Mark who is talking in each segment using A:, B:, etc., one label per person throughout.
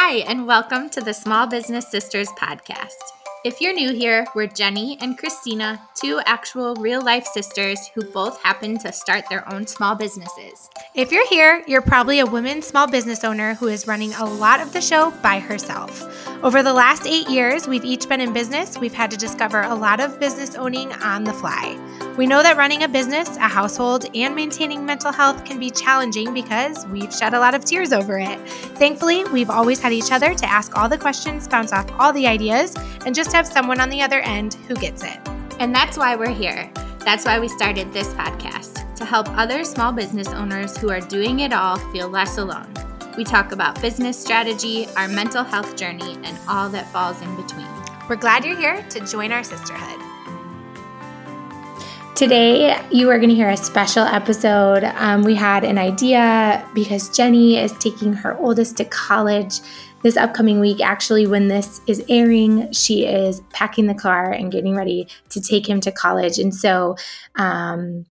A: Hi, and welcome to the Small Business Sisters podcast. If you're new here, we're Jenny and Christina, two actual real life sisters who both happen to start their own small businesses.
B: If you're here, you're probably a woman small business owner who is running a lot of the show by herself. Over the last eight years, we've each been in business. We've had to discover a lot of business owning on the fly. We know that running a business, a household, and maintaining mental health can be challenging because we've shed a lot of tears over it. Thankfully, we've always had each other to ask all the questions, bounce off all the ideas, and just have someone on the other end who gets it.
A: And that's why we're here. That's why we started this podcast to help other small business owners who are doing it all feel less alone. We talk about business strategy, our mental health journey, and all that falls in between.
B: We're glad you're here to join our sisterhood.
A: Today, you are going to hear a special episode. Um, we had an idea because Jenny is taking her oldest to college this upcoming week. Actually, when this is airing, she is packing the car and getting ready to take him to college. And so, um,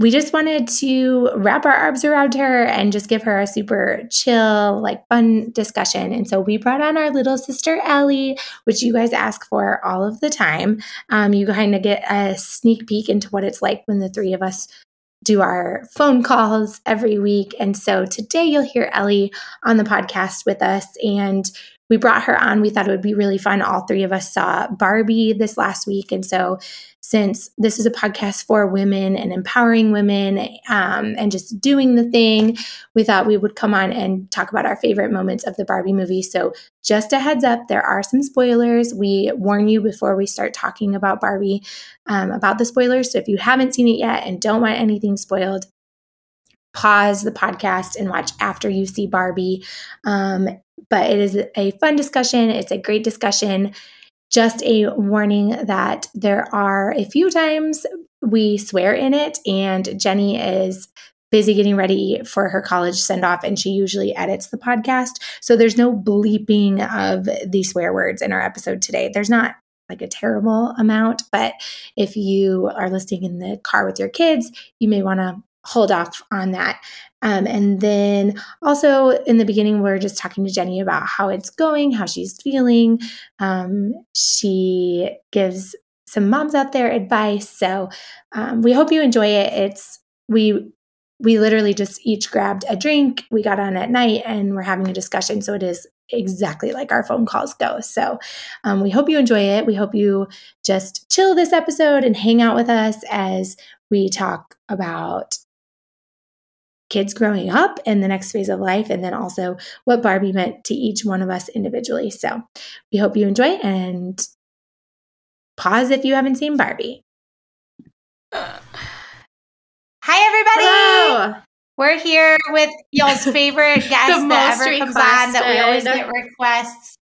A: we just wanted to wrap our arms around her and just give her a super chill, like fun discussion. And so we brought on our little sister Ellie, which you guys ask for all of the time. Um, you kind of get a sneak peek into what it's like when the three of us do our phone calls every week. And so today you'll hear Ellie on the podcast with us. And we brought her on. We thought it would be really fun. All three of us saw Barbie this last week. And so since this is a podcast for women and empowering women um, and just doing the thing, we thought we would come on and talk about our favorite moments of the Barbie movie. So, just a heads up, there are some spoilers. We warn you before we start talking about Barbie um, about the spoilers. So, if you haven't seen it yet and don't want anything spoiled, pause the podcast and watch after you see Barbie. Um, but it is a fun discussion, it's a great discussion just a warning that there are a few times we swear in it, and Jenny is busy getting ready for her college send off, and she usually edits the podcast. So there's no bleeping of the swear words in our episode today. There's not like a terrible amount, but if you are listening in the car with your kids, you may want to hold off on that. Um, and then also in the beginning, we are just talking to Jenny about how it's going, how she's feeling. Um, she gives some moms out there advice. So um, we hope you enjoy it. It's we we literally just each grabbed a drink. We got on at night and we're having a discussion. So it is exactly like our phone calls go. So um, we hope you enjoy it. We hope you just chill this episode and hang out with us as we talk about kids growing up and the next phase of life, and then also what Barbie meant to each one of us individually. So we hope you enjoy and pause if you haven't seen Barbie.
B: Hi, everybody. Hello. We're here with y'all's favorite guest that ever comes on that we always get requests.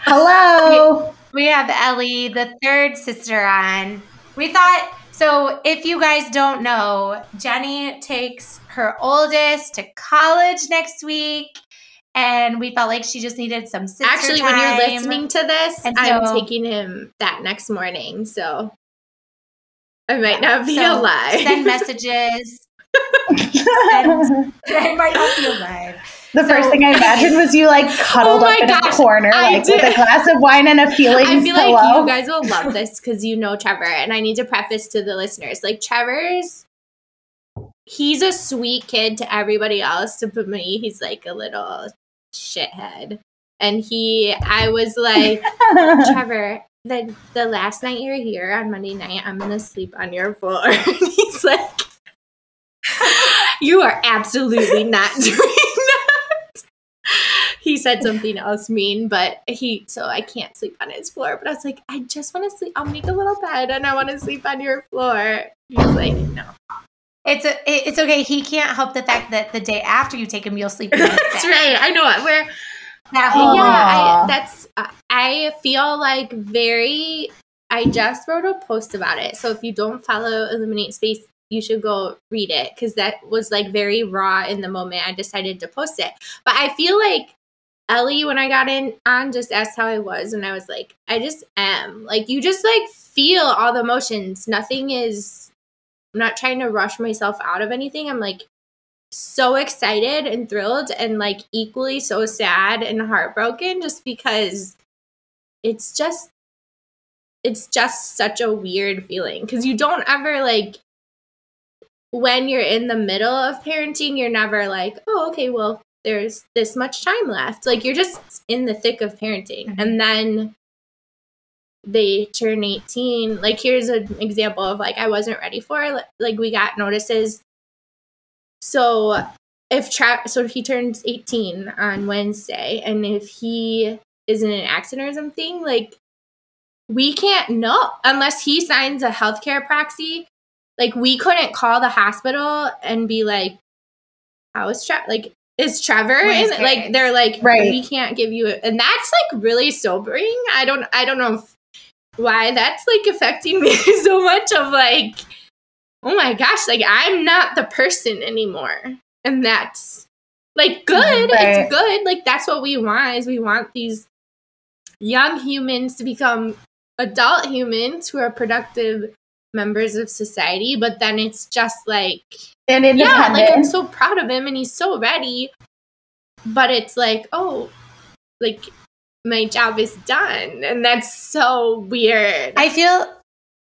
C: Hello.
B: We, we have Ellie, the third sister, on. We thought so if you guys don't know, Jenny takes her oldest to college next week. And we felt like she just needed some sister
A: Actually,
B: time.
A: when you're listening to this, so, I'm taking him that next morning. So I might not be so alive.
B: Send messages. I might alive.
C: The so, first thing I imagined was you like cuddled oh up in gosh, a corner, I like did. with a glass of wine and a feelings I feel pillow.
A: like you guys will love this because you know Trevor, and I need to preface to the listeners, like Trevor's, he's a sweet kid to everybody else. To put me, he's like a little shithead, and he, I was like, Trevor, the the last night you're here on Monday night, I'm gonna sleep on your floor. he's like, you are absolutely not doing that. he said something else mean, but he so I can't sleep on his floor. But I was like, I just want to sleep. I'll make a little bed and I want to sleep on your floor. He's like, no.
B: It's a, it's okay. He can't help the fact that the day after you take him, you'll sleep.
A: that's
B: bed.
A: right. I know it. Where that whole yeah, I, that's uh, I feel like very. I just wrote a post about it. So if you don't follow Illuminate Space, you should go read it because that was like very raw in the moment I decided to post it. But I feel like Ellie, when I got in on, just asked how I was, and I was like, I just am. Like, you just like feel all the emotions. Nothing is. I'm not trying to rush myself out of anything. I'm like, so excited and thrilled and like equally so sad and heartbroken just because it's just it's just such a weird feeling because you don't ever like when you're in the middle of parenting you're never like oh okay well there's this much time left. Like you're just in the thick of parenting. Mm-hmm. and then they turn 18 like here's an example of like i wasn't ready for like we got notices. So if Tra- so he turns 18 on Wednesday and if he is in an accident or something like we can't know unless he signs a healthcare proxy like we couldn't call the hospital and be like how is Tra- like is Trevor in like they're like right. we can't give you it and that's like really sobering I don't I don't know if, why that's like affecting me so much of like oh my gosh, like I'm not the person anymore. And that's like mm-hmm. good. Right. It's good. Like that's what we want is we want these young humans to become adult humans who are productive members of society. But then it's just like
C: and yeah,
A: like I'm so proud of him and he's so ready. But it's like, oh, like my job is done. And that's so weird.
B: I feel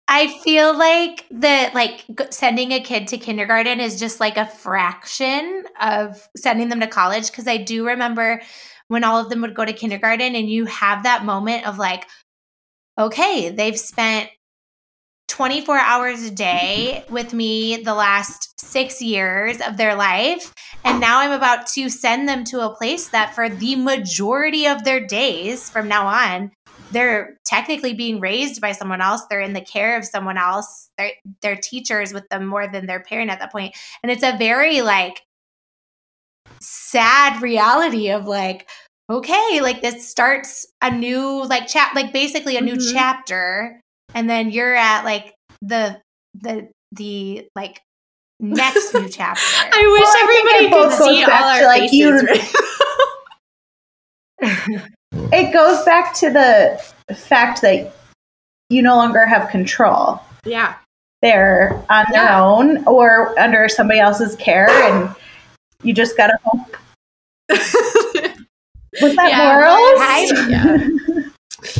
B: I feel like that like sending a kid to kindergarten is just like a fraction of sending them to college because I do remember when all of them would go to kindergarten and you have that moment of like okay, they've spent 24 hours a day with me the last 6 years of their life. And now I'm about to send them to a place that for the majority of their days from now on they're technically being raised by someone else. They're in the care of someone else. They're, they're teachers with them more than their parent at that point. And it's a very like sad reality of like okay like this starts a new like chat like basically a new mm-hmm. chapter and then you're at like the the the like next new chapter
A: i wish well, everybody could see all our like faces you
C: it goes back to the fact that you no longer have control.
A: Yeah.
C: They're on their yeah. own or under somebody else's care, and you just gotta hope. Was that yeah,
B: world? Yeah.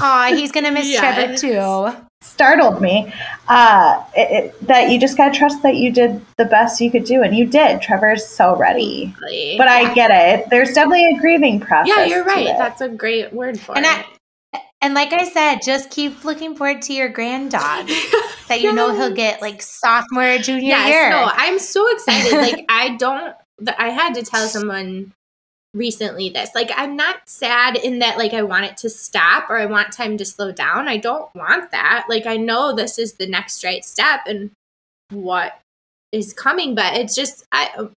B: Aw, he's gonna miss yeah. Trevor too.
C: Startled me. Uh, it, it, that you just got to trust that you did the best you could do and you did. Trevor's so ready. But yeah. i get it. There's definitely a grieving process
A: yeah you're right. that's a great word for
B: and
A: it.
B: I, and like i said just keep looking forward to your granddog that you yes. know he'll get like sophomore junior yes, year. no
A: i'm so excited. Like i don't i had to tell someone recently this. Like I'm not sad in that like I want it to stop or I want time to slow down. I don't want that. Like I know this is the next right step and what is coming, but it's just I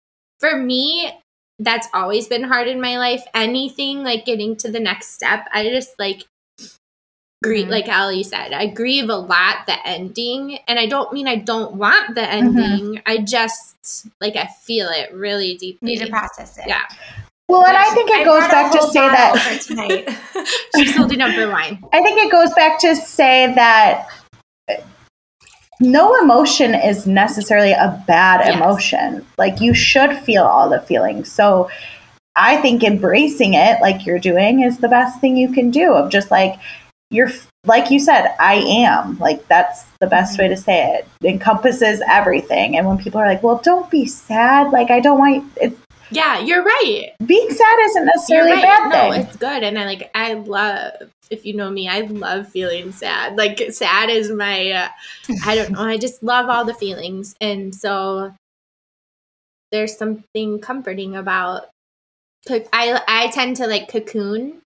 A: for me that's always been hard in my life. Anything like getting to the next step, I just like grieve mm-hmm. like Ellie said. I grieve a lot the ending and I don't mean I don't want the mm-hmm. ending. Mm-hmm. I just like I feel it really deeply.
B: Need to process it.
A: Yeah.
C: Well, and I think it I goes back to say that
A: she's holding up her wine.
C: I think it goes back to say that no emotion is necessarily a bad yes. emotion. Like you should feel all the feelings. So I think embracing it like you're doing is the best thing you can do of just like you're like you said, I am. Like that's the best mm-hmm. way to say it. it. Encompasses everything. And when people are like, "Well, don't be sad." Like I don't want it
A: yeah, you're right.
C: Being sad isn't necessarily right. a bad thing.
A: No, it's good. And I like I love if you know me, I love feeling sad. Like sad is my uh, I don't know, I just love all the feelings. And so there's something comforting about I I tend to like cocoon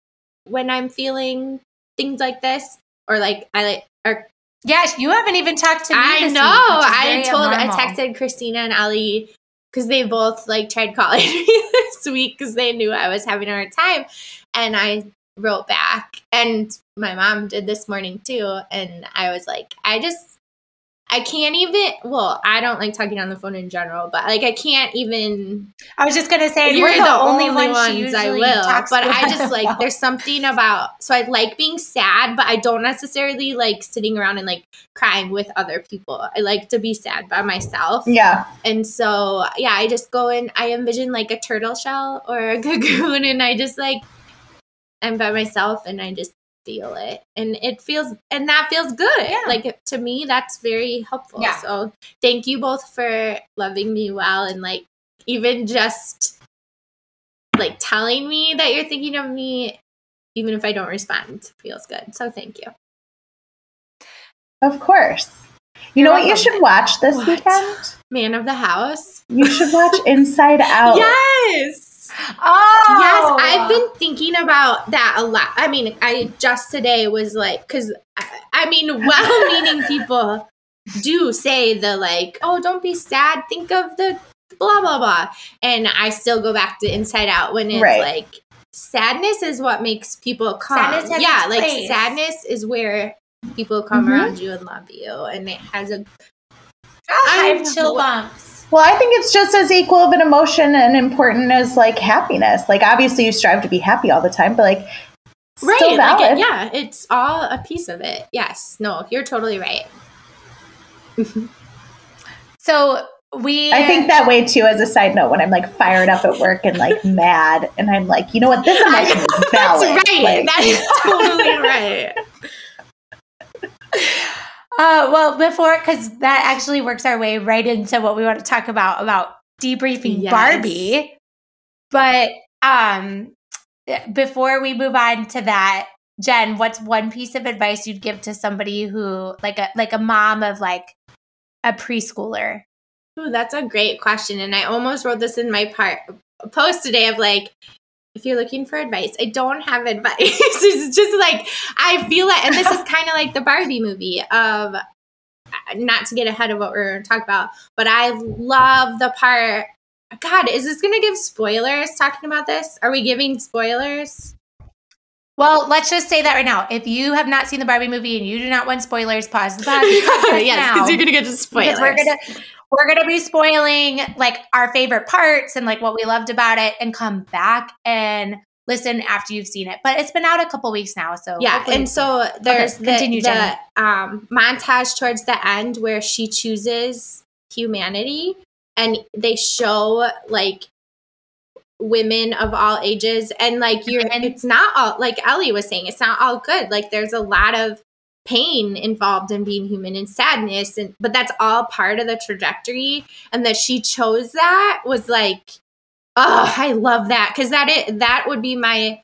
A: when I'm feeling things like this or like I like or
B: Yes, you haven't even talked to me.
A: I know.
B: I
A: told abnormal. I texted Christina and Ellie because they both like tried calling me this week because they knew I was having a hard time. And I wrote back, and my mom did this morning too. And I was like, I just, I can't even. Well, I don't like talking on the phone in general, but like I can't even.
B: I was just gonna say
A: You're the,
B: the,
A: only,
B: only,
A: ones I will, but I just like there's something about. So I like being sad, but I don't necessarily like sitting around and like crying with other people. I like to be sad by myself.
C: Yeah.
A: And so yeah, I just go and I envision like a turtle shell or a cocoon, and I just like I'm by myself, and I just feel it and it feels and that feels good
B: Yeah.
A: like to me that's very helpful
B: Yeah.
A: so thank you both for loving me well and like even just like telling me that you're thinking of me even if i don't respond feels good so thank you
C: Of course. You
A: You're
C: know what you
A: welcome.
C: should watch this
A: What?
C: weekend?
A: man of the house
C: You should watch Inside Out.
A: yes
B: Oh
A: yes, I've been thinking about that a lot. I mean, I just today was like, because I, I mean, well meaning people do say the like, oh, don't be sad, think of the blah, blah, blah. And I still go back to Inside Out when it's
C: Right.
A: like, sadness is what makes people
B: has
A: yeah, like
B: place.
A: sadness is where people come
C: Mhm.
A: around you and love you. And it has a,
B: I have chill bumps.
C: Well, I think it's just as equal of an emotion and important as like happiness. Like obviously you strive to be happy all the time, but like
A: right.
C: still
A: Like,
C: valid.
A: it, yeah, it's all a piece of it. Yes. No, you're totally right. Mm-hmm.
B: So we
C: I think that way too as a side note when I'm like fired up at work and like mad and I'm like, you know what, this emotion is valid.
A: That's right.
C: Like,
A: that is totally right.
B: Uh, well, before because that actually works our way right into what we want to talk about about debriefing
A: Yes.
B: Barbie. But um, before we move on to that, Jen, what's one piece of advice you'd give to somebody who, like a like a mom of like a preschooler?
A: Ooh, that's a great question. And I almost wrote this in my part post today of like, if you're looking for advice, I don't have advice. it's just like I feel it, and this is kind of like the Barbie movie of uh, not to get ahead of what we're going to talk about, but I love the part. God, is this going to give spoilers talking about this? Are we giving spoilers?
B: Well, let's just say that right now. If you have not seen the Barbie movie and you do not want spoilers, pause the podcast
A: yes, because you're going to get to spoilers.
B: We're gonna we're gonna be spoiling like our favorite parts and like what we loved about it, and come back and listen after you've seen it. But it's been out a couple weeks now, so
A: Yeah, and so there's
B: Okay,
A: the,
B: Jenny.
A: the um, montage towards the end where she chooses humanity, and they show like women of all ages, and like you're,
B: And-
A: it's not all like Ellie was saying, it's not all good. Like there's a lot of pain involved in being human and sadness, and but that's all part of the trajectory, and that she chose that was like, oh, I love that because that it that would be my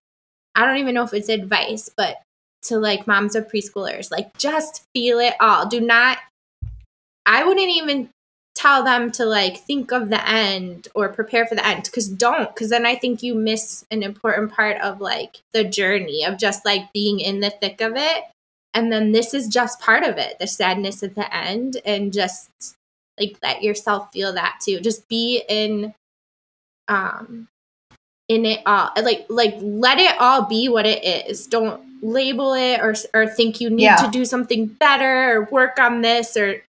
A: I don't even know if it's advice, but to like moms of preschoolers, like just feel it all. Do not, I wouldn't even tell them to like think of the end or prepare for the end because don't, because then I think you miss an important part of like the journey of just like being in the thick of it. And then this is just part of it the sadness at the end, and just like let yourself feel that too. Just be in, um, in it all like like let it all be what it is don't label it or or think you need
C: Yeah.
A: to do something better or work on this or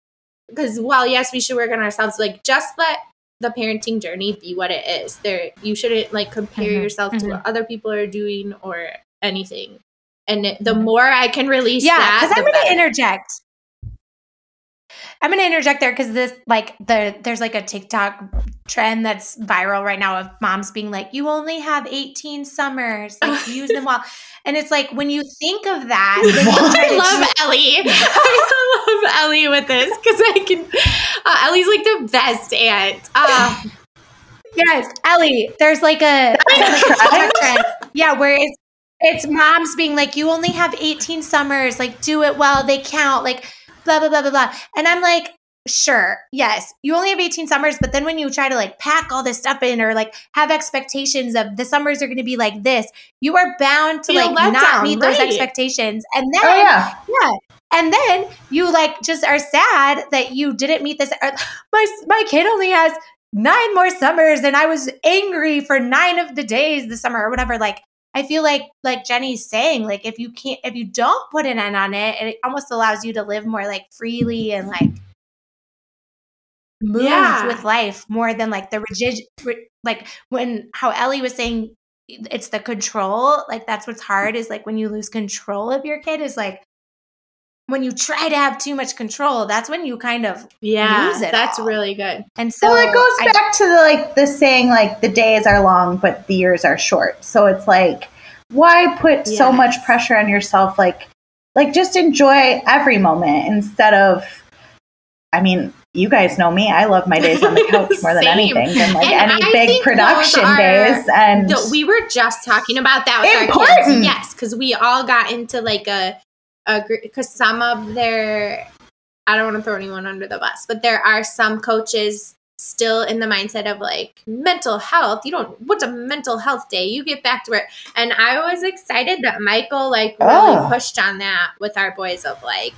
A: because while yes we should work on ourselves like just let the parenting journey be what it is there you shouldn't like compare
B: Mhm,
A: yourself to
B: mhm.
A: what other people are doing or anything and it, the more i can release
B: yeah,
A: that
B: because I'm going to interject. I'm going to interject there because this, like, the there's like a TikTok trend that's viral right now of moms being like, "You only have 18 summers, like use them well," and it's like when you think of that, then you
C: What?
B: try
A: I love Ellie. I love Ellie with this because I can. Uh, Ellie's like the best aunt. Uh,
B: Yes, Ellie. There's like a, there's like a TikTok trend. Yeah, where it's it's moms being like, you only have 18 summers, like do it well, they count, like blah blah blah blah blah. And I'm like, sure, yes, you only have 18 summers, but then when you try to like pack all this stuff in or like have expectations of the summers are going to be like this, you are bound to
A: Feel
B: like not
A: down,
B: meet those expectations. And oh, then
C: Oh yeah.
B: yeah. And then you like just are sad that you didn't meet this. Uh, my my kid only has nine more summers, and I was angry for nine of the days this summer or whatever. Like I feel like like Jenny's saying, like if you can't if you don't put an end on it, it almost allows you to live more like freely and like moves
A: Yeah.
B: with life more than like the rigid like when how Ellie was saying it's the control like that's what's hard is like when you lose control of your kid is like when you try to have too much control that's when you kind of
A: Yeah,
B: Lose it
A: that's
B: all.
A: really good.
B: and so
C: So it goes
B: I-
C: back to the like the saying like the days are long but the years are short. So it's like why put so much pressure on yourself like like just enjoy every moment instead of I mean, you guys know me. I love my days on the couch more than anything than like
A: And
C: any
A: I
C: big production
A: are
C: days and
A: Th- we were just talking about that with our
C: Important.
A: kids. Yes, because we all got into like a a because some of their I don't want to throw anyone under the bus, but there are some coaches still in the mindset of like mental health. You don't what's a mental health day? You get back to work. And I was excited that Michael like really
C: Oh.
A: pushed on that with our boys of like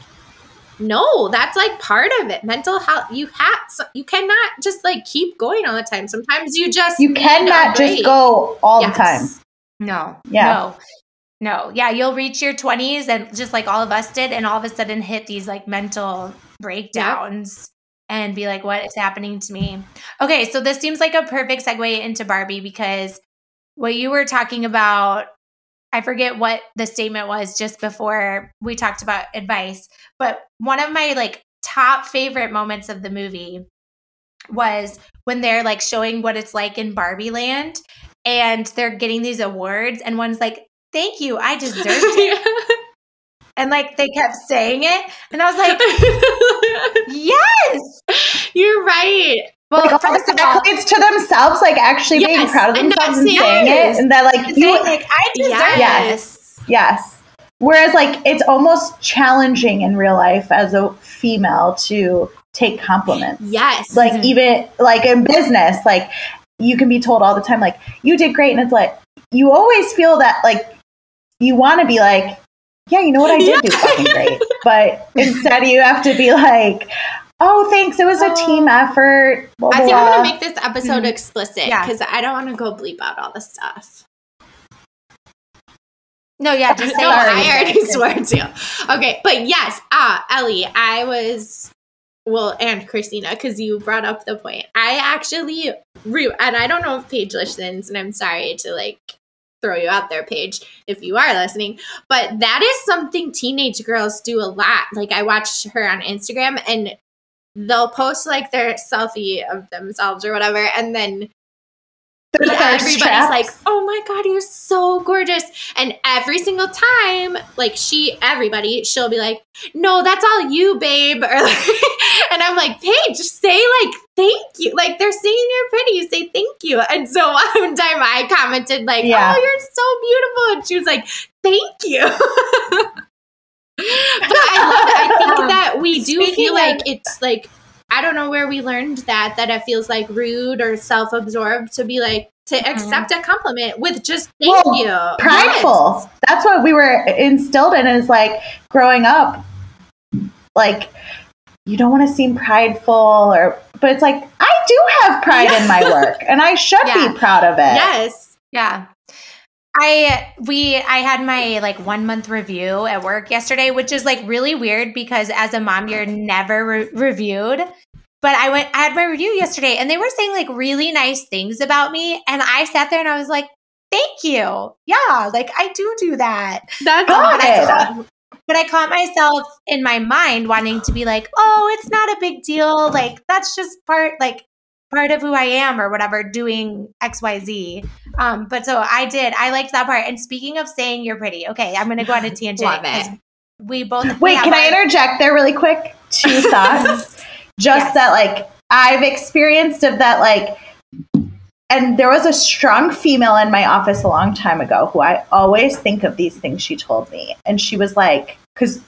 A: no, that's like part of it. Mental health. You have you cannot just like keep going all the time. Sometimes you just
C: you cannot just go all
A: Yes.
C: the time.
B: no
C: Yeah.
B: no no yeah you'll reach your 20s and just like all of us did and all of a sudden hit these like mental breakdowns and be like what is happening to me? Okay so this seems like a perfect segue into barbie because what you were talking about i forget what the statement was just before we talked about advice but one of my like top favorite moments of the movie was when they're like showing what it's like in barbie land and they're getting these awards and one's like thank you i deserved it and like they kept saying it and i was like yes
A: You're right.
B: well
C: like all
B: first
C: the
B: of all
C: accolades to themselves, like actually being proud of
A: and
C: themselves and
A: saying
C: saying
A: yes.
C: it, and that like you,
B: saying like i deserve it
A: Yes.
C: yes. Whereas like it's almost challenging in real life as a female to take compliments.
A: Yes.
C: Like
B: Mhm.
C: even like in business, like you can be told all the time, like you did great, and it's like you always feel that like you want to be like, yeah, you know what, I did do fucking great, but instead you have to be like, oh, thanks, it was a team effort. Blah,
A: I think
C: blah,
A: I'm gonna make this episode
B: Mhm.
A: explicit
B: Yeah.
A: because I don't want to go bleep out all the stuff.
B: no yeah just say
A: no. I already swore to. Okay, but yes, ah, Ellie, I was well, and Christina, because you brought up the point. I actually re and I don't know if Paige listens, and I'm sorry to like throw you out there, Paige, if you are listening. But that is something teenage girls do a lot. Like I watched her on Instagram and they'll post like their selfie of themselves or whatever, and then Everybody's
C: traps.
A: like, "Oh my god, you're so gorgeous!" And every single time, like she, everybody, she'll be like, "No, that's all you, babe," or like, and I'm like, "Paige, say like thank you." Like they're saying you're pretty, you say thank you. And so one time I commented like,
C: Yeah.
A: "Oh, you're so beautiful," and she was like, "Thank you." but I love it. I think that we do
B: Speaking
A: feel
B: of-
A: like it's like I don't know where we learned that that it feels like rude or self-absorbed to be like to
B: Mhm.
A: accept a compliment with just thank
C: Well,
A: you.
C: prideful.
A: Yes.
C: That's what we were instilled in is like growing up. Like you don't want to seem prideful or but it's like I do have pride in my work and I should
B: Yeah.
C: be proud of it.
A: Yes.
B: Yeah. I we I had my like 1 month review at work yesterday, which is like really weird because as a mom you're never re- reviewed. But I went I had my review yesterday and they were saying like really nice things about me and I sat there and I was like, "Thank you." Yeah, like I do do that.
A: That's
B: I but I caught myself in my mind wanting to be like, "Oh, it's not a big deal. Like that's just part like part of who I am or whatever doing XYZ." Um, but so I did. I liked that part. And speaking of saying you're pretty, okay, I'm going to go on a tangent.
A: Love
B: 'cause
A: it.
B: We both
C: Wait,
B: have
C: can I interject there really quick? Two thoughts. Just
B: Yes.
C: that like I've experienced of that like and there was a strong female in my office a long time ago who I always think of these things she told me. And she was like, because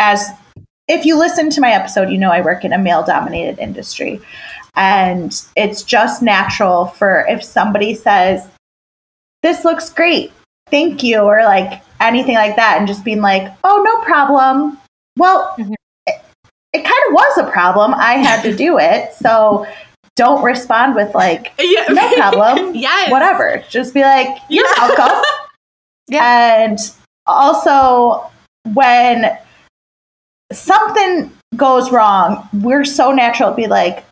C: as if you listen to my episode, you know I work in a male dominated industry. And it's just natural for if somebody says, This looks great, thank you, or like anything like that, and just being like, Oh, no problem. Well,
B: Mhm.
C: it, it kind of was a problem. I had to do it. So don't respond with like,
A: Yeah.
C: no problem.
A: yes.
C: whatever. Just be like, you're
A: Yeah.
C: welcome.
B: Yeah.
C: And also, when something goes wrong, we're so natural to be like,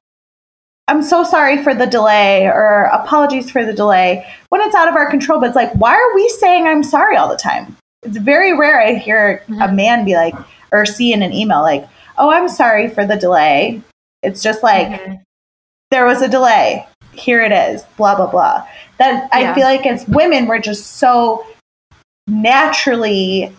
C: I'm so sorry for the delay or apologies for the delay when it's out of our control. But it's like, why are we saying I'm sorry all the time? It's very rare I hear mm-hmm. a man be like, or see in an email, like, oh, I'm sorry for the delay. It's just like, mm-hmm. there was a delay. Here it is, blah, blah, blah. That yeah. I feel like as women, we're just so naturally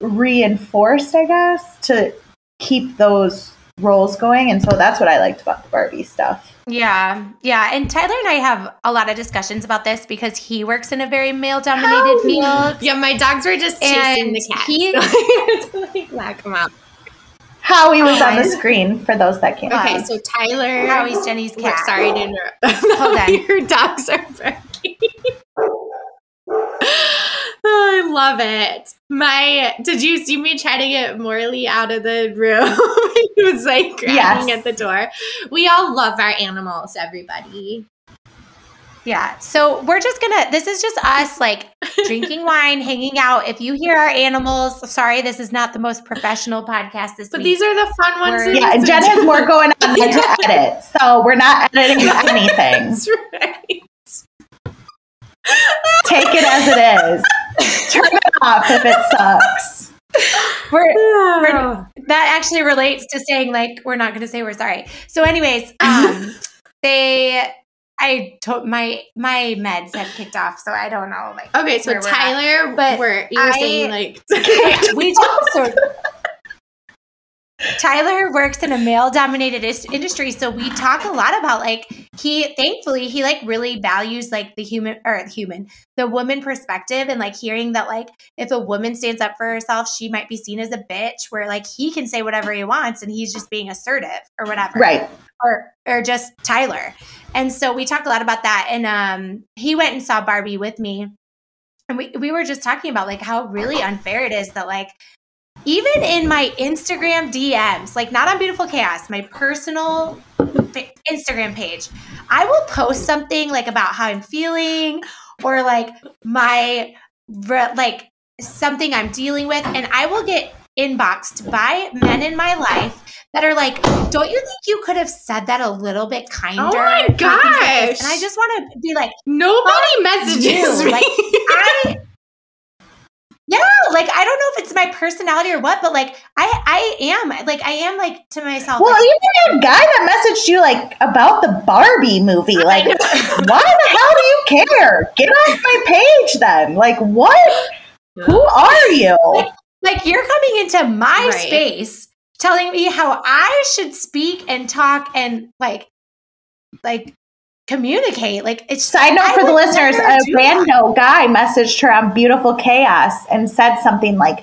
C: reinforced, I guess, to keep those roles going. And so that's what I liked about the Barbie stuff.
B: Yeah. Yeah. And Tyler and I have a lot of discussions about this because he works in a very male dominated field.
A: Yeah, my dogs were just chasing the cat. He so I had to like
C: whack him up. Howie was on the screen for those that came.
A: Okay, so Tyler,
B: Howie's Jenny's cat.
A: Sorry to interrupt. Hold on, your dogs are barking. Oh, I love it. My, did you see me try to get Morley out of the room? he was like crying yes. at the door. We all love our animals, everybody.
B: Yeah. So we're just gonna, this is just us like drinking wine, hanging out. If you hear our animals, sorry, this is not the most professional podcast this
A: but
B: week.
A: these are the fun ones.
C: yeah. Jen has more going on than to edit. So we're not editing anything.
A: That's right.
C: Take it as it is. Turn it off if it sucks.
B: We're, we're, that actually relates to saying like we're not going to say we're sorry. So, anyways, um, they I told my my meds had kicked off, so I don't know. Like,
A: okay, so Tyler, but we're you were I, saying like
B: we just Tyler works in a male dominated industry. So we talk a lot about like, he thankfully, he like really values like the human or the human, the woman perspective and like hearing that like if a woman stands up for herself, she might be seen as a bitch where like he can say whatever he wants and he's just being assertive or whatever.
C: Right.
B: Or, or just Tyler. And so we talked a lot about that. And um, he went and saw Barbie with me and we, we were just talking about like how really unfair it is that like even in my Instagram DMs, like not on Beautiful Chaos, my personal Instagram page, I will post something like about how I'm feeling or like my like something I'm dealing with and I will get inboxed by men in my life that are like, "Don't you think you could have said that a little bit kinder?" Oh
A: my gosh!
B: Like and I just want to be like,
A: nobody messages you. me. Like I
B: yeah, like I don't know if it's my personality or what, but like I I am like I am like to myself.
C: Well,
B: like,
C: even a guy that messaged you like about the Barbie movie, like why the hell do you care? Get off my page then. Like what? Who are you?
B: Like, like you're coming into my right. space telling me how I should speak and talk and like like communicate. Like it's
C: side note for the listeners, a rando guy messaged her on Beautiful Chaos and said something like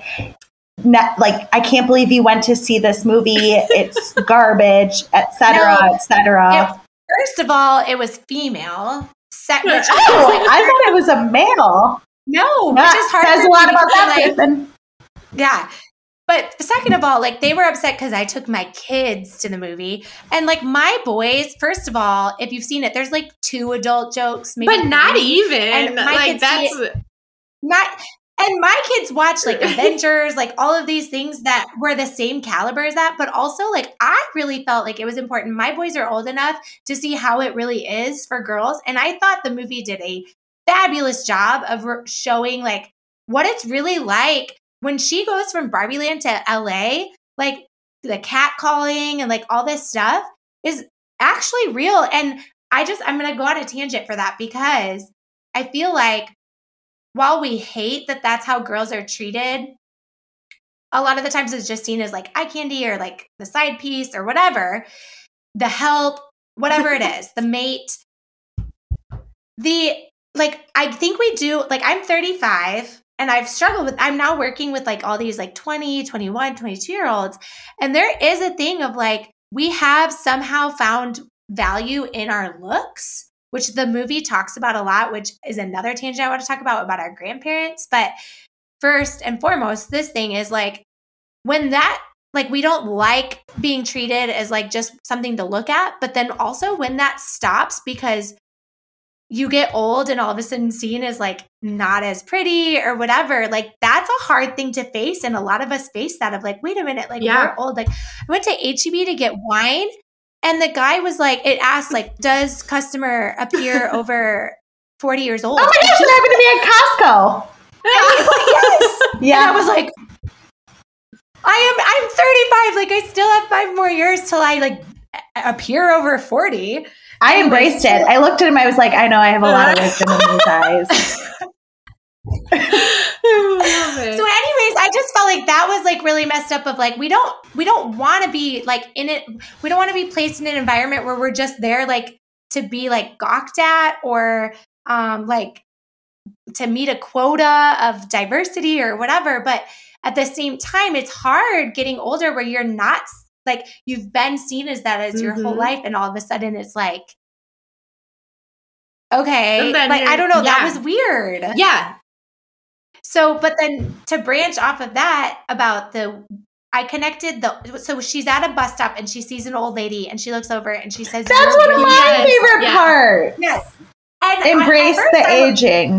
C: like I can't believe you went to see this movie. It's garbage, etc., no, etc.
B: First of all, it was female. Set,
C: which oh, I thought it was a male.
B: No, that which is hard.
C: Says a lot about that like, person.
B: Yeah, but second of all, like they were upset because I took my kids to the movie. And like my boys, first of all, if you've seen it, there's like two adult jokes,
A: maybe. But not three. even. And my like kids that's
B: not and my kids watch like Avengers, like all of these things that were the same caliber as that. But also, like, I really felt like it was important. My boys are old enough to see how it really is for girls. And I thought the movie did a fabulous job of showing like what it's really like when she goes from Barbie Land to LA, like the cat calling and like all this stuff is actually real. And I just, I'm going to go on a tangent for that because I feel like while we hate that that's how girls are treated, a lot of the times it's just seen as like eye candy or like the side piece or whatever, the help, whatever it is, the mate. The like, I think we do, like, I'm 35 and I've struggled with I'm now working with like all these like 20, 21, 22 year olds and there is a thing of like we have somehow found value in our looks which the movie talks about a lot which is another tangent I want to talk about about our grandparents. But first and foremost this thing is like when that like we don't like being treated as like just something to look at but then also when that stops because you get old and all of a sudden seen as like not as pretty or whatever like that's a hard thing to face and a lot of us face that of like wait a minute like yeah. we're old like i went to heb to get wine And the guy was like, it asked like, does customer appear over 40 years old?
C: Oh my gosh, that happened to me at Costco.
B: yes.
C: Yeah.
B: And I was like, I am I'm 35. Like I still have five more years till I like appear over 40.
C: I embraced it. I looked at him. I was like, I know I have a lot of wisdom in these eyes.
A: I love it.
B: So anyways, I just felt like that was like really messed up of like we don't we don't want to be like in it we don't want to be placed in an environment where we're just there like to be like gawked at or um like to meet a quota of diversity or whatever but at the same time it's hard getting older where you're not like you've been seen as that as your whole
A: Mhm.
B: life and all of a sudden it's like okay like i don't know that was weird
A: yeah.
B: so, but then to branch off of that about the, I connected the, so she's at a bus stop and she sees an old lady and she looks over and she says,
C: That's one of my
A: Yes,
C: favorite
A: yeah.
C: parts.
B: Yes. And
C: Embrace
B: first
C: the
B: I
C: aging.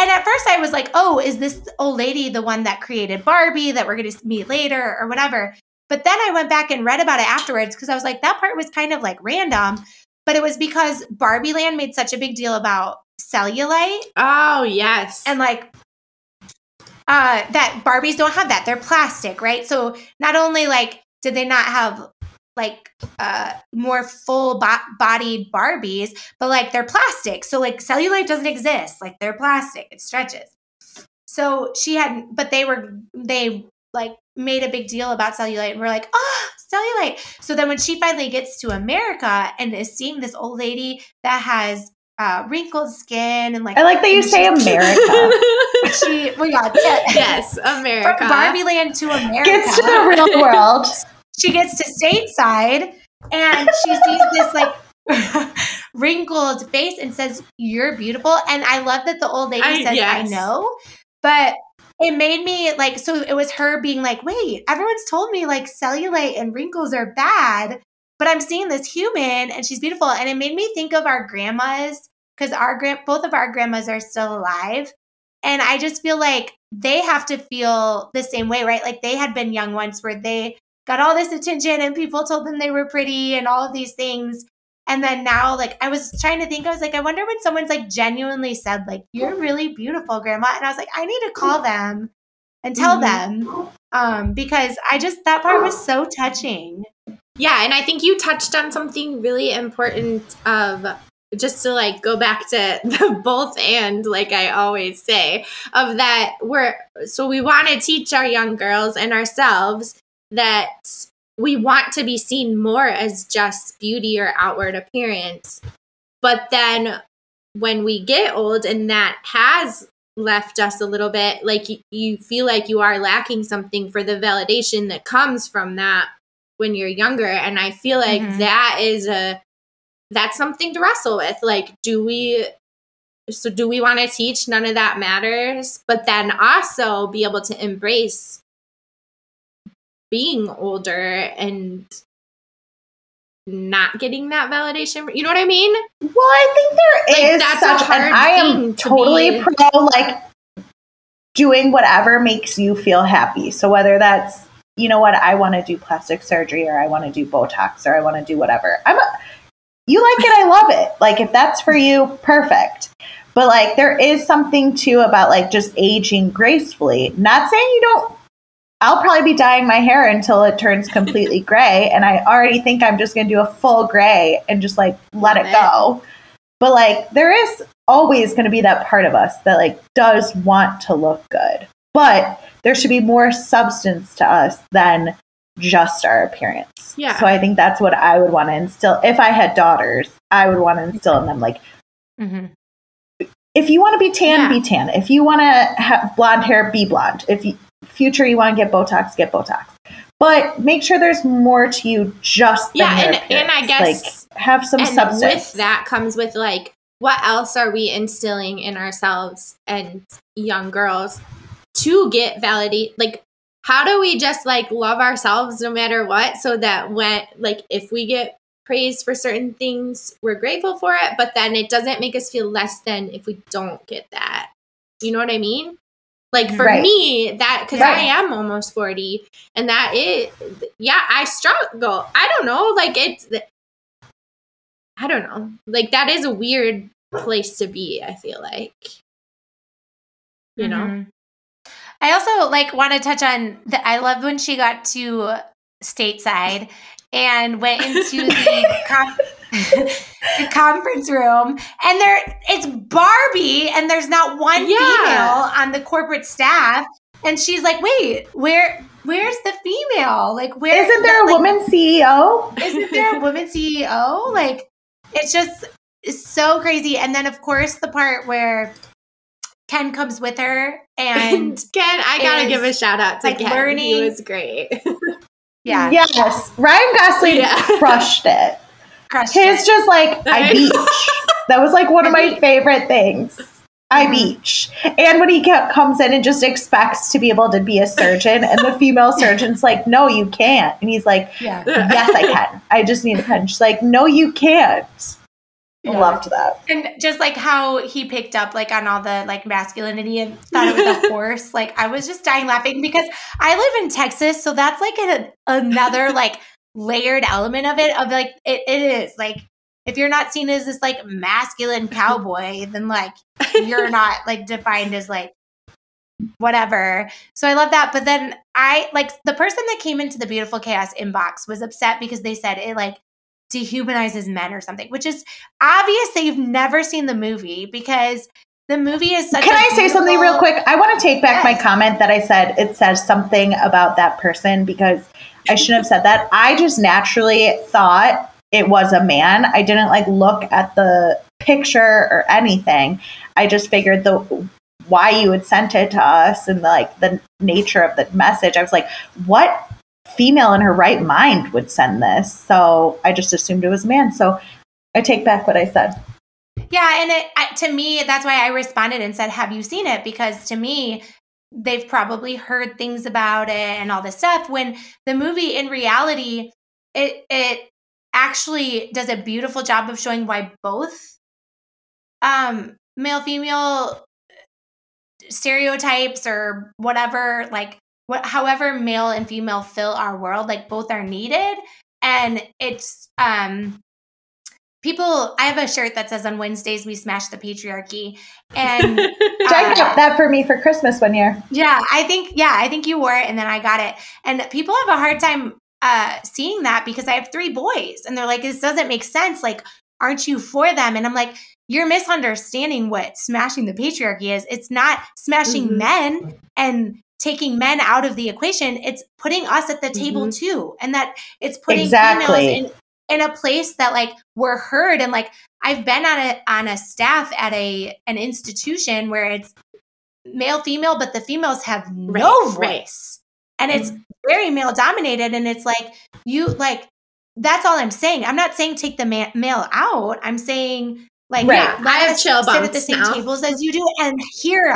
B: And at first I was like, oh, is this old lady the one that created Barbie that we're going to meet later or whatever? But then I went back and read about it afterwards because I was like, that part was kind of like random. But it was because Barbie Land made such a big deal about cellulite
A: Oh yes.
B: and like uh that barbies don't have that. They're plastic right? So not only like did they not have like uh more full bo- bodied barbies but like they're plastic. So like cellulite doesn't exist. Like they're plastic. It stretches. So she had but they were they like made a big deal about cellulite and we're like oh cellulite so then when she finally gets to america and is seeing this old lady that has uh, wrinkled skin and like
C: I like that you say
B: she-
C: America.
B: she well yeah,
A: yes,
B: from Barbie Land to America.
C: Gets to the real world.
B: she gets to stateside and she sees this like wrinkled face and says, "You're beautiful." And I love that the old lady
A: I-
B: says, "I know," but it made me like so. It was her being like, "Wait, everyone's told me like cellulite and wrinkles are bad." But I'm seeing this human and she's beautiful. And it made me think of our grandmas because our grand both of our grandmas are still alive. And I just feel like they have to feel the same way, right? Like they had been young once where they got all this attention and people told them they were pretty and all of these things. And then now, like, I was trying to think, I was like, I wonder when someone's like genuinely said, like, you're really beautiful, grandma. And I was like, I need to call them and tell
A: Mhm.
B: them. Um, because I just, that part was so touching.
A: Yeah, and I think you touched on something really important of just to like go back to the both and like I always say of that we're so we want to teach our young girls and ourselves that we want to be seen more as just beauty or outward appearance. But then when we get old and that has left us a little bit like you, you feel like you are lacking something for the validation that comes from that when you're younger and i feel like
B: Mhm.
A: that is a that's something to wrestle with like do we so do we want to teach none of that matters but then also be able to embrace being older and not getting that validation you know what i mean
C: Well, I think there
A: Like,
C: is
A: that's a
C: such, and I am
A: thing to
C: totally pro like doing whatever makes you feel happy. So whether that's you know what I want to do plastic surgery or I want to do Botox or I want to do whatever. I'm a, you like it, I love it. Like if that's for you, perfect. But like there is something too about like just aging gracefully. Not saying you don't. I'll probably be dyeing my hair until it turns completely gray, and I already think I'm just gonna do a full gray and just like let
A: Love
C: it
A: it.
C: go. But like there is always going to be that part of us that like does want to look good. But there should be more substance to us than just our appearance.
A: Yeah.
C: So I think that's what I would want to instill if I had daughters. I would want to instill in them like
B: Mm-hmm.
C: if you want to be tan,
A: Yeah.
C: be tan. If you want to have blonde hair, be blonde. If you future you want to get Botox, get Botox. But make sure there's more to you just than
A: Yeah, and- and I guess-
C: like have some
A: and
C: substance.
A: with that comes with like what else are we instilling in ourselves and young girls to get validate like how do we just like love ourselves no matter what so that when like if we get praised for certain things we're grateful for it but then it doesn't make us feel less than if we don't get that you know what i mean like for
C: Right.
A: me that because
C: Right.
A: i am almost 40 and that it, yeah i struggle i don't know like it's I don't know. Like that is a weird place to be, I feel like. You know?
B: Mhm. I also like want to touch on the I love when she got to stateside and went into the, the conference room and there it's Barbie and there's not one
A: Yeah.
B: female on the corporate staff and she's like, "Wait, where where's the female? Like where
C: Isn't there a
B: like,
C: woman E CEO?
B: isn't there a woman CEO? Like, it's just it's so crazy. And then, of course, the part where Ken comes with her and
A: Ken, I gotta
B: is,
A: give a shout out to
B: like,
A: Ken. He was great.
B: yeah,
C: Yes, Ryan Gosling
A: Yeah.
C: crushed it.
B: Crushed
C: His
B: it.
C: just like I
A: I
C: beach. That was like one of my favorite things. I
B: Mhm.
C: beach. And when he kept, comes in and just expects to be able to be a surgeon, and the female surgeon's like, "No, you can't," and he's like,
B: Yeah.
C: "Yes, I can. I just need a pen." She's like, "No, you can't."
B: Yeah.
C: Loved that.
B: And just like how he picked up like on all the like masculinity and thought it was a horse. Like I was just dying laughing because I live in Texas, so that's like a, another like layered element of it. Of like it, it is like if you're not seen as this like masculine cowboy, then like you're not like defined as like whatever. So I love that. But then I like the person that came into the beautiful chaos inbox was upset because they said it like dehumanizes men or something, which is obvious that you've never seen the movie because the movie is such
C: Can
B: I
C: I say something real quick? I want to take back my comment that I said it says something about that person because I shouldn't have said that. I just naturally thought it was a man. I didn't like look at the picture or anything. I just figured the why you had sent it to us and like the nature of the message. I was like, what female in her right mind would send this? So I just assumed it was a man. So I take back what I said.
B: Yeah, and it to me that's why I responded and said, "Have you seen it?" Because to me, they've probably heard things about it and all this stuff. When the movie, in reality, it it actually does a beautiful job of showing why both um, male female stereotypes or whatever, like what, however male and female fill our world, like both are needed, and it's um people i have a shirt that says on wednesdays we smash the patriarchy. And
C: Jack
B: uh,
C: got that for me for Christmas one year.
B: yeah i think yeah i think you wore it and then i got it. And people have a hard time uh seeing that because i have three boys and they're like this doesn't make sense. Like aren't you for them? And i'm like you're misunderstanding what smashing the patriarchy is. It's not smashing
A: Mhm.
B: men and taking men out of the equation. It's putting us at the table too and that it's putting
C: Exactly.
B: females in, in a place that like we're heard and like i've been on a on a staff at a an institution where it's male female but the females have no
A: Right, right.
B: voice and it's mm-hmm. very male dominated and it's like you like that's all i'm saying i'm not saying take the ma- male out i'm saying like
C: Right.
B: yeah,
A: I have chill
B: sit at the same
A: now.
B: tables as you do and hear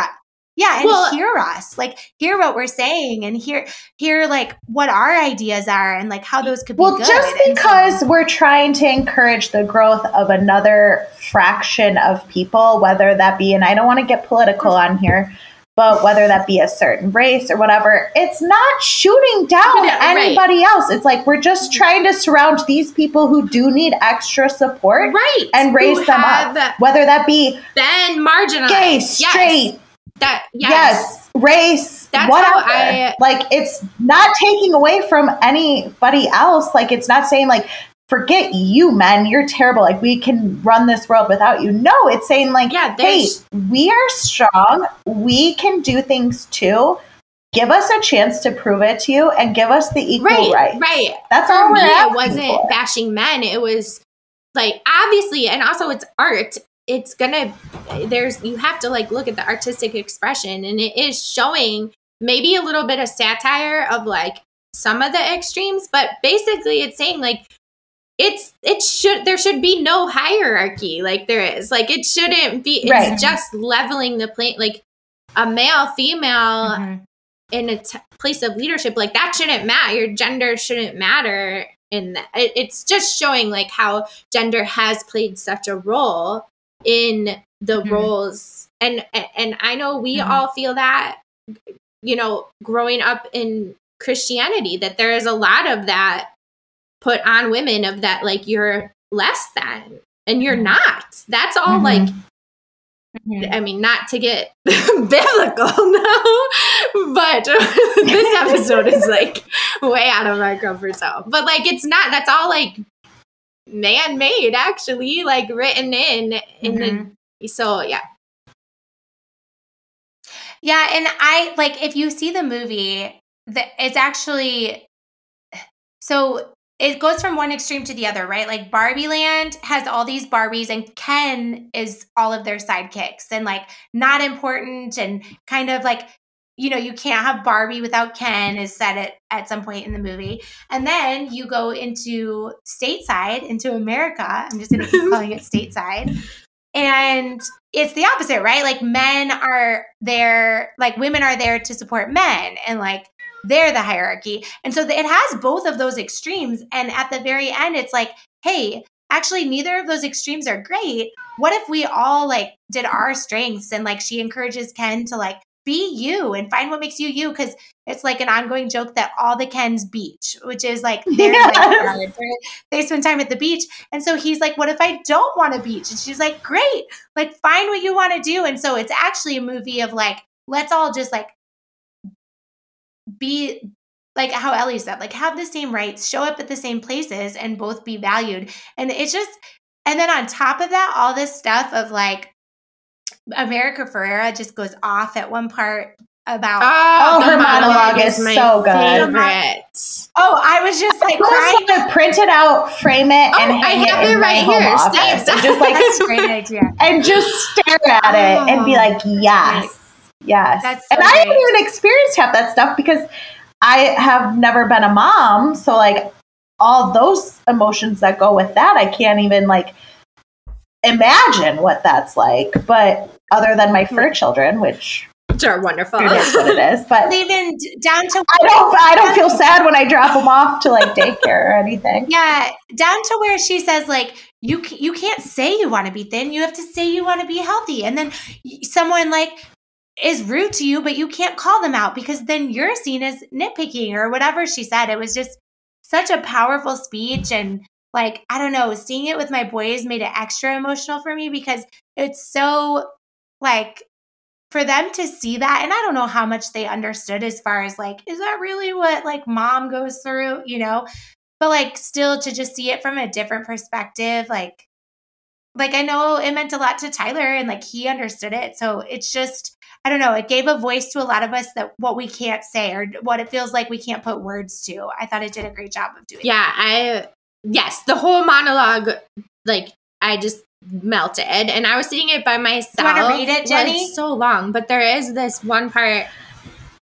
B: yeah and
A: Well-
B: hear us like hear what we're saying and hear hear like what our ideas are and like how those could be
C: Well,
B: good.
C: just
B: And so-
C: because we're trying to encourage the growth of another fraction of people, whether that be, and I don't want to get political on here, but whether that be a certain race or whatever, it's not shooting down
A: Yeah, right.
C: anybody else. It's like we're just trying to surround these people who do need extra support
A: right.
C: and raise
A: Who
C: them up, whether that be
A: then marginalized.
C: gay,
A: Yes. That yes.
C: yes, race,
A: That's
C: whatever.
A: how I-
C: like it's not taking away from anybody else. Like it's not saying like forget you men, you're terrible. Like we can run this world without you. No, it's saying like
A: Yeah,
C: hey, we are strong. We can do things too. Give us a chance to prove it to you and give us the equal
A: Right,
C: rights.
A: right.
C: That's
A: For
C: all we're
A: me, it wasn't
C: for.
A: bashing men. It was like obviously, and also it's art. It's gonna there's you have to like look at the artistic expression, and it is showing maybe a little bit of satire of like some of the extremes, but basically it's saying like it's it should there should be no hierarchy like there is like it shouldn't be it's
C: Right.
A: just leveling the plane like a male female
B: Mhm.
A: in a t- place of leadership like that shouldn't matter your gender shouldn't matter in that it, it's just showing like how gender has played such a role in the
B: Mhm.
A: roles and and i know we
B: Mhm.
A: all feel that you know growing up in christianity that there is a lot of that put on women of that like you're less than and you're not. That's all
C: Mhm.
A: like
D: Mhm.
A: I mean, not to get biblical now, but this episode is like way out of my comfort zone. But like, it's not. That's all like man made, actually, like written in in
D: Mhm.
A: the. So yeah,
B: Yeah, and I like if you see the movie, the, it's actually so it goes from one extreme to the other, right? Like Barbie Land has all these Barbies, and Ken is all of their sidekicks and like not important and kind of like you know you can't have Barbie without Ken is said at at some point in the movie, and then you go into stateside into America. I'm just going to keep calling it stateside, and it's the opposite, right? Like men are there, like women are there to support men, and like they're the hierarchy. And so it has both of those extremes. And at the very end, it's like, hey, actually, neither of those extremes are great. What if we all like did our strengths and like she encourages Ken to like be you and find what makes you you? Because it's like an ongoing joke that all the Kens beach, which is like they're
C: Yes.
B: Uh, like, they spend time at the beach. And so he's like, What if I don't want a beach? And she's like, Great, like find what you want to do. And so it's actually a movie of like, let's all just like be like how Ellie said, like have the same rights, show up at the same places, and both be valued. And it's just, and then on top of that, all this stuff of like America Ferrera just goes off at one part about.
C: Oh, her monologue is so good.
A: Favorite.
B: oh, I was just like
C: I
B: crying.
C: just want to print it out, frame it,
A: Oh,
C: and
A: I
C: hang
A: have
C: it
A: it
C: in
A: right
C: my home
A: here.
C: office.
A: Same.
C: And just like
B: That's a great idea.
C: and just stare at it and be
B: Oh,
C: like, yes, yes.
B: That's so
C: and I haven't even experienced half that stuff because I have never been a mom. So like all those emotions that go with that, I can't even like imagine what that's like. But other than my fur children, which
A: Which are wonderful.
C: it is what it is. But
B: Even down to
C: I don't I don't feel sad when I drop them off to like daycare or anything.
B: Yeah, down to where she says like you you can't say you want to be thin, you have to say you want to be healthy. And then someone like is rude to you, but you can't call them out because then you're seen as nitpicking or whatever she said. It was just such a powerful speech and like I don't know, seeing it with my boys made it extra emotional for me because it's so like for them to see that and I don't know how much they understood as far as like is that really what like mom goes through, you know? but like still to just see it from a different perspective like like i know it meant a lot to tyler and like he understood it. So it's just i don't know it gave a voice to a lot of us that what we can't say or what it feels like we can't put words to. I thought it did a great job of doing
A: Yeah, I yes, the whole monologue, like I just melted, and I was sitting it by myself.
B: wanna read it,
A: Well,
B: Jenni?
A: it's so long, but there is this one part.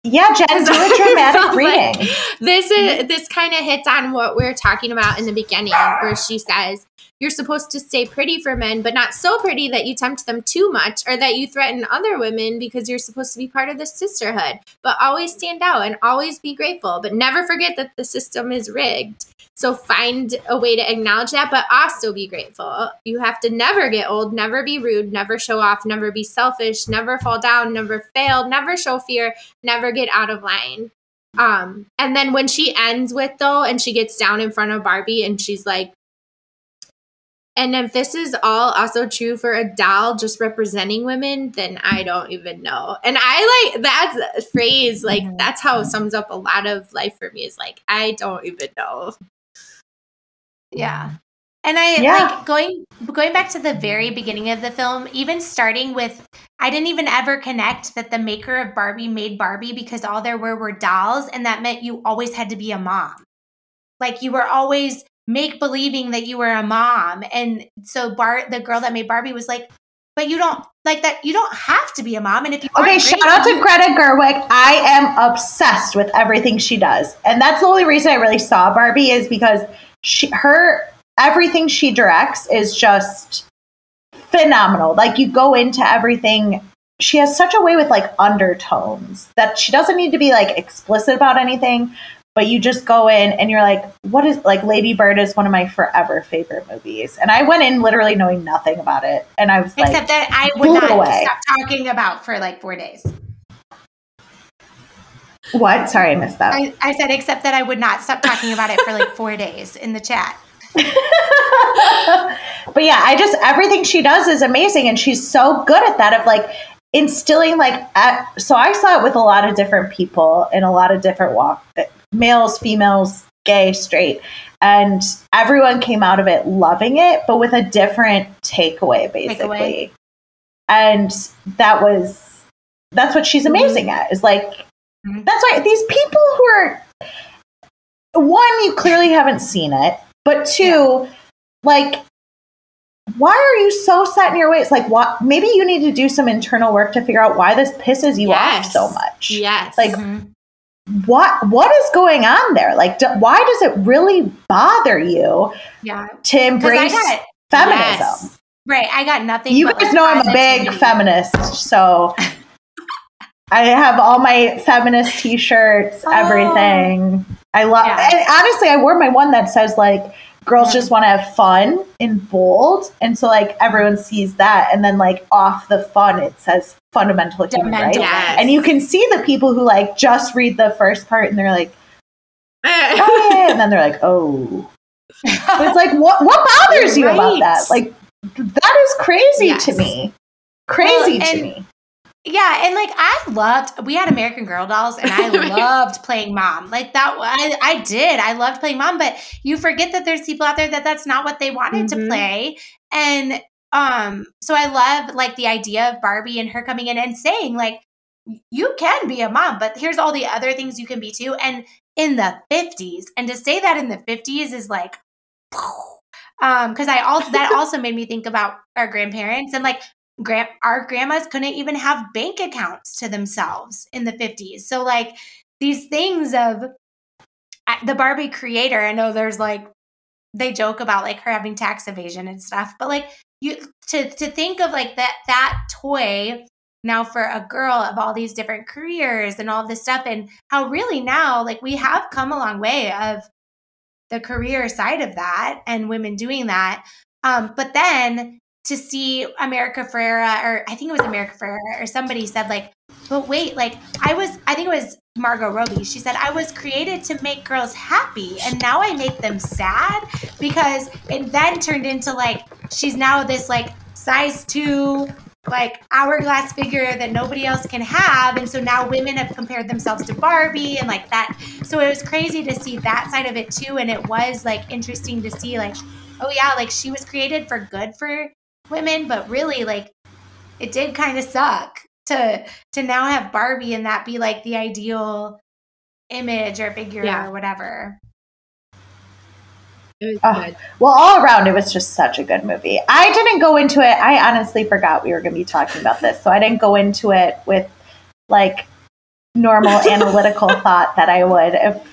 C: Yeah, Jen, do a dramatic
A: Like,
C: reading.
A: This is mm-hmm. this kind of hits on what we are talking about in the beginning, where she says you're supposed to stay pretty for men, but not so pretty that you tempt them too much or that you threaten other women because you're supposed to be part of the sisterhood. But always stand out and always be grateful, but never forget that the system is rigged. So find a way to acknowledge that, but also be grateful. You have to never get old, never be rude, never show off, never be selfish, never fall down, never fail, never show fear, never get out of line. Um, and then when she ends with though, and she gets down in front of Barbie and she's like, and if this is all also true for a doll just representing women, then I don't even know. And I like that phrase, like
D: Mhm.
A: that's how it sums up a lot of life for me is like, I don't even know.
B: Yeah. Um, and I
C: Yeah.
B: like going going back to the very beginning of the film, even starting with I didn't even ever connect that the maker of Barbie made Barbie because all there were were dolls and that meant you always had to be a mom. Like you were always make believing that you were a mom. And so Bart the girl that made Barbie was like, but you don't like that you don't have to be a mom and if you
C: Okay, shout
B: great,
C: out to Greta Gerwig. I am obsessed with everything she does. And that's the only reason I really saw Barbie is because she her everything she directs is just phenomenal. Like you go into everything she has such a way with like undertones that she doesn't need to be like explicit about anything, but you just go in and you're like, what is like Lady Bird is one of my forever favorite movies. And I went in literally knowing nothing about it. And I was like
B: except that I would not
C: away.
B: stop talking about for like four days.
C: What? Sorry, I missed that.
B: I, I said, except that I would not stop talking about it for like four days in the chat.
C: but yeah, I just everything she does is amazing, and she's so good at that. Of like instilling like at, so I saw it with a lot of different people in a lot of different walk males, females, gay, straight, and everyone came out of it loving it, but with a different takeaway, basically. Takeaway. And that was that's what she's amazing mm-hmm. at. Is like. That's why these people who are one, you clearly haven't seen it, but two, yeah. like why are you so set in your ways? Like, what? Maybe you need to do some internal work to figure out why this pisses you yes. off so much.
A: Yes.
C: Like, mm-hmm what what is going on there? Like, do, why does it really bother you?
B: Yeah,
C: to embrace got, feminism. Yes.
B: Right, I got nothing.
C: You guys know I'm a big feminist, so I have all my feminist T-shirts, oh. everything. I love. Yeah. And honestly, I wore my one that says like girls just want to have fun in bold and so like everyone sees that and then like off the fun it says fundamental human rights yes. and you can see the people who like just read the first part and they're like yeah. and then they're like oh it's like what what bothers you right. about that like that is crazy yes. to me crazy well, to me
B: yeah, and like I loved we had American Girl dolls and I loved playing mom. Like that I I did. I loved playing mom, but you forget that there's people out there that that's not what they wanted mm-hmm. to play. And um so I love like the idea of Barbie and her coming in and saying like you can be a mom, but here's all the other things you can be too and in the 50s. And to say that in the 50s is like um because I also that also made me think about our grandparents and like grand our grandmas couldn't even have bank accounts to themselves in the 50s. So like these things of the Barbie creator, I know there's like they joke about like her having tax evasion and stuff, but like you to to think of like that that toy now for a girl of all these different careers and all this stuff and how really now like we have come a long way of the career side of that and women doing that um, but then to see America Ferrera, or I think it was America Ferrera, or somebody said, like, but wait, like, I was, I think it was Margot Robbie. She said, I was created to make girls happy, and now I make them sad because it then turned into like, she's now this like size two, like hourglass figure that nobody else can have. And so now women have compared themselves to Barbie and like that. So it was crazy to see that side of it too. And it was like interesting to see, like, oh yeah, like she was created for good for women, but really like it did kind of suck to to now have Barbie and that be like the ideal image or figure yeah. or whatever.
C: Oh, well, all around, it was just such a good movie. I didn't go into it. I honestly forgot we were going to be talking about this, so I didn't go into it with like normal analytical thought that I would if.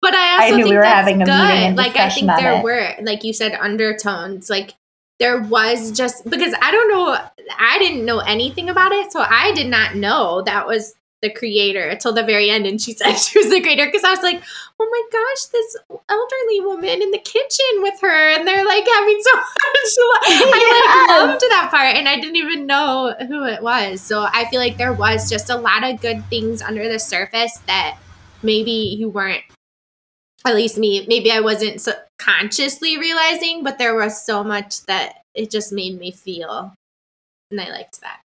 A: But I also I knew we were having a good. meeting and like I think there were, like you said, undertones. Like there was just because I don't know, I didn't know anything about it. So I did not know that was the creator until the very end. And she said she was the creator because I was like, oh my gosh, this elderly woman in the kitchen with her. And they're like having so much. I like loved that part. And I didn't even know who it was. So I feel like there was just a lot of good things under the surface that maybe you weren't at least me, maybe I wasn't so consciously realizing, but there was so much that it just made me feel. And I liked that.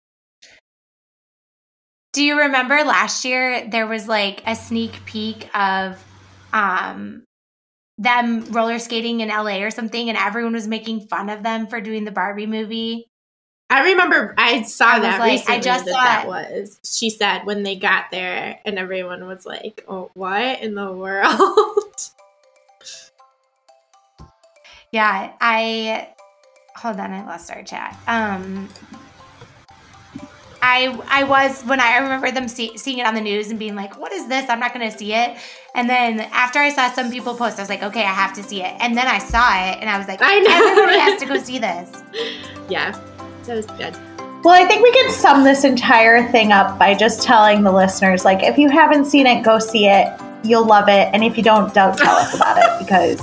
B: Do you remember last year there was like a sneak peek of um them roller skating in LA or something and everyone was making fun of them for doing the Barbie movie?
A: I remember I saw I that like, recently. I just that, that was she said when they got there, and everyone was like, "Oh, what in the world?"
B: yeah, I hold on. I lost our chat. Um, I I was when I, I remember them see, seeing it on the news and being like, "What is this? I'm not going to see it." And then after I saw some people post, I was like, "Okay, I have to see it." And then I saw it, and I was like, I know. "Everybody has to go see this."
A: Yeah. That was good.
C: Well, I think we can sum this entire thing up by just telling the listeners like, if you haven't seen it, go see it. You'll love it. And if you don't, don't tell us about it because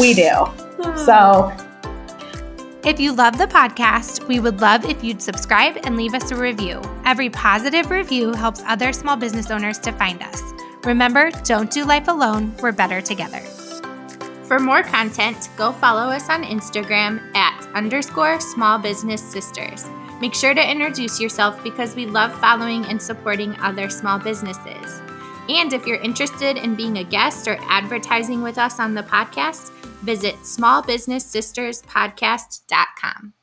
C: we do. So.
B: If you love the podcast, we would love if you'd subscribe and leave us a review. Every positive review helps other small business owners to find us. Remember, don't do life alone, we're better together.
A: For more content, go follow us on Instagram at underscore small business sisters. Make sure to introduce yourself because we love following and supporting other small businesses. And if you're interested in being a guest or advertising with us on the podcast, visit smallbusinesssisterspodcast.com.